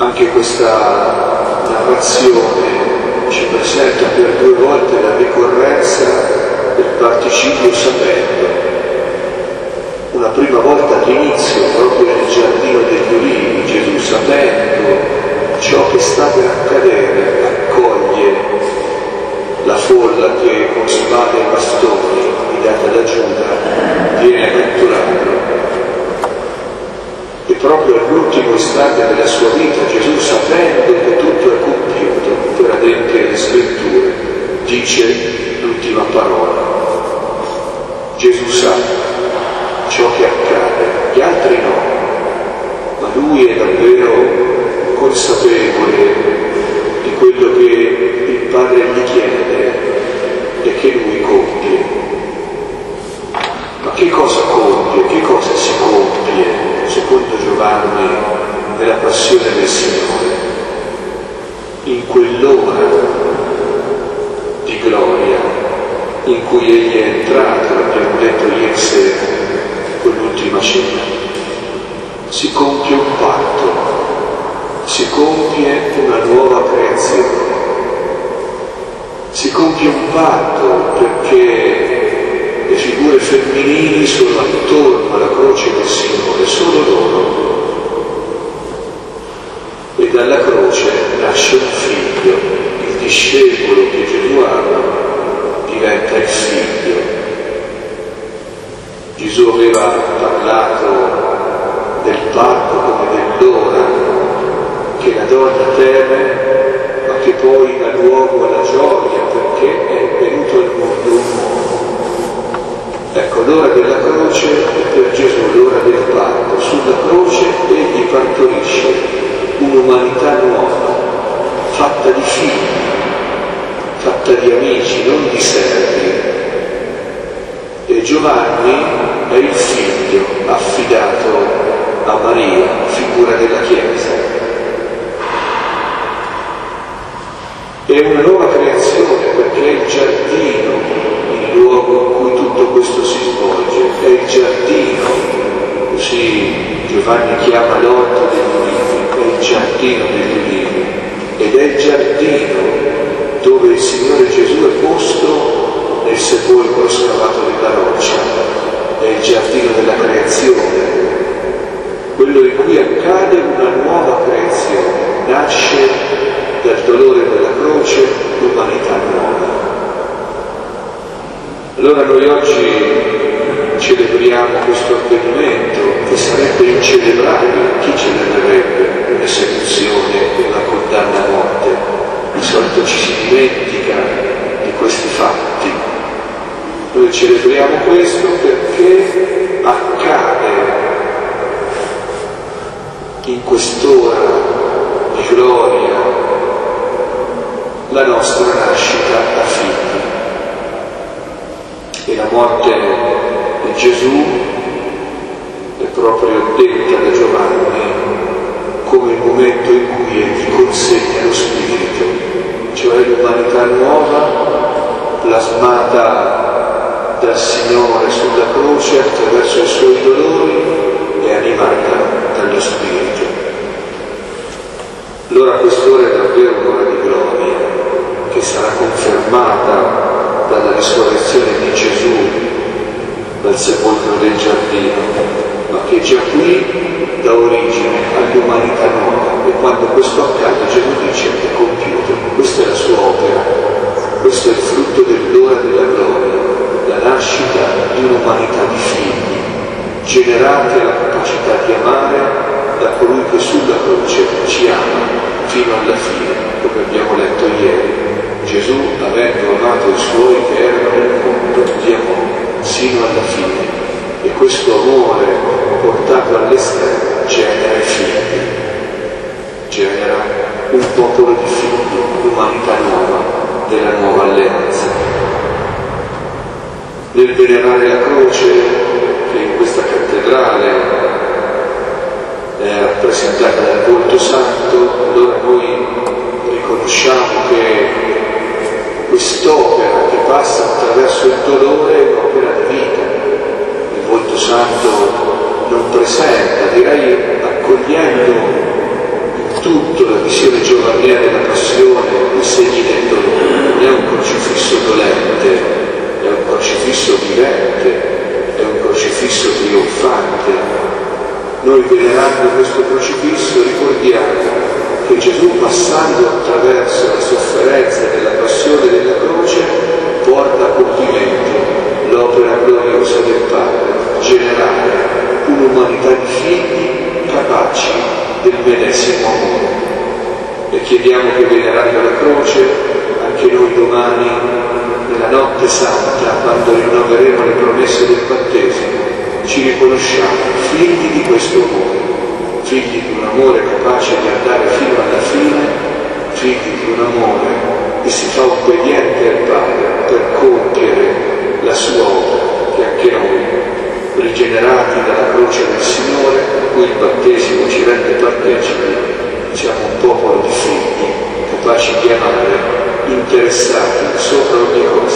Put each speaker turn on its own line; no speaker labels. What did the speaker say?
Anche questa narrazione ci presenta per due volte la ricorrenza del participio sapendo. Una prima volta all'inizio, proprio nel giardino degli ulivi, Gesù sapendo ciò che sta per accadere, accoglie la folla che con spade e bastoni, guidata da Giuda, viene a catturarlo. E proprio all'ultimo istante della sua vita Gesù, sapendo che tutto è compiuto per adempiere le scritture, dice l'ultima parola. Gesù sa ciò che accade, gli altri no, ma lui è davvero consapevole di quello che il Padre gli chiede e che lui compie. Ma che cosa compie? Che cosa si compie, secondo Giovanni, nella passione del Signore? In quell'ora di gloria in cui Egli è entrato, l'abbiamo detto ieri sera, con l'ultima cena, si compie un patto si compie una nuova creazione. Si compie un patto perché figure femminili sono attorno alla croce del Signore, solo loro. E dalla croce nasce un figlio, il discepolo che Gesù ama diventa il figlio. Gesù aveva parlato del patto come dell'ora che la donna teme, ma che poi dà luogo alla gioia perché è venuto al mondo un uomo. Ecco, l'ora della croce è per Gesù l'ora del patto. Sulla croce egli partorisce un'umanità nuova, fatta di figli, fatta di amici, non di servi. E Giovanni è il figlio affidato a Maria, figura della Chiesa. È una nuova Giovanni chiama l'orto degli ulivi, è il giardino degli ulivi ed è il giardino dove il Signore Gesù è posto nel sepolcro scavato nella roccia, è il giardino della creazione, quello in cui accade una nuova creazione, nasce dal dolore della croce l'umanità nuova. Allora noi oggi celebriamo questo avvenimento sarebbe incelebrabile, chi celebrerebbe un'esecuzione e una condanna a morte? Di solito ci si dimentica di questi fatti. Noi celebriamo questo perché accade in quest'ora di gloria la nostra nascita da figli. E la morte di Gesù proprio detta da Giovanni come il momento in cui egli consegna lo Spirito, cioè l'umanità nuova plasmata dal Signore sulla croce attraverso i suoi dolori e animata dallo Spirito. Allora quest'ora è davvero un'ora di gloria che sarà confermata dalla risurrezione di Gesù dal sepolcro del giardino, ma che già qui dà origine all'umanità nuova e quando questo accade Gesù dice è compiuto, questa è la sua opera, questo è il frutto dell'ora della gloria, la nascita di un'umanità di figli, generati alla capacità di amare da colui che sulla croce ci ama fino alla fine, come abbiamo letto ieri. Gesù, avendo amato i suoi che erano nel mondo, li amò sino alla fine. E questo amore portato all'esterno genera i figli, genera un popolo di figli, l'umanità nuova della nuova alleanza. Nel venerare la croce, che in questa cattedrale è rappresentata dal volto santo, allora noi riconosciamo che quest'opera che passa attraverso il dolore è un'opera di vita. Il volto in tutto, la visione giovanile della passione, i non è un crocifisso dolente, è un crocifisso vivente, è un crocifisso trionfante. Noi venerando questo crocifisso ricordiamo che Gesù passando attraverso la sofferenza della passione della croce porta a compimento l'opera gloriosa del Padre, generare un'umanità di figli capaci del medesimo amore. E chiediamo che venerando la croce, anche noi domani, nella notte santa, quando rinnoveremo le promesse del battesimo, ci riconosciamo figli di questo amore, figli di un amore capace di andare fino alla fine, figli di un amore che si fa obbediente al Padre per compiere la sua opera, che anche noi, rigenerati dalla croce del Signore, cui il battesimo ci rende partecipi, siamo un popolo di figli, capaci di amare, interessati sopra ogni cosa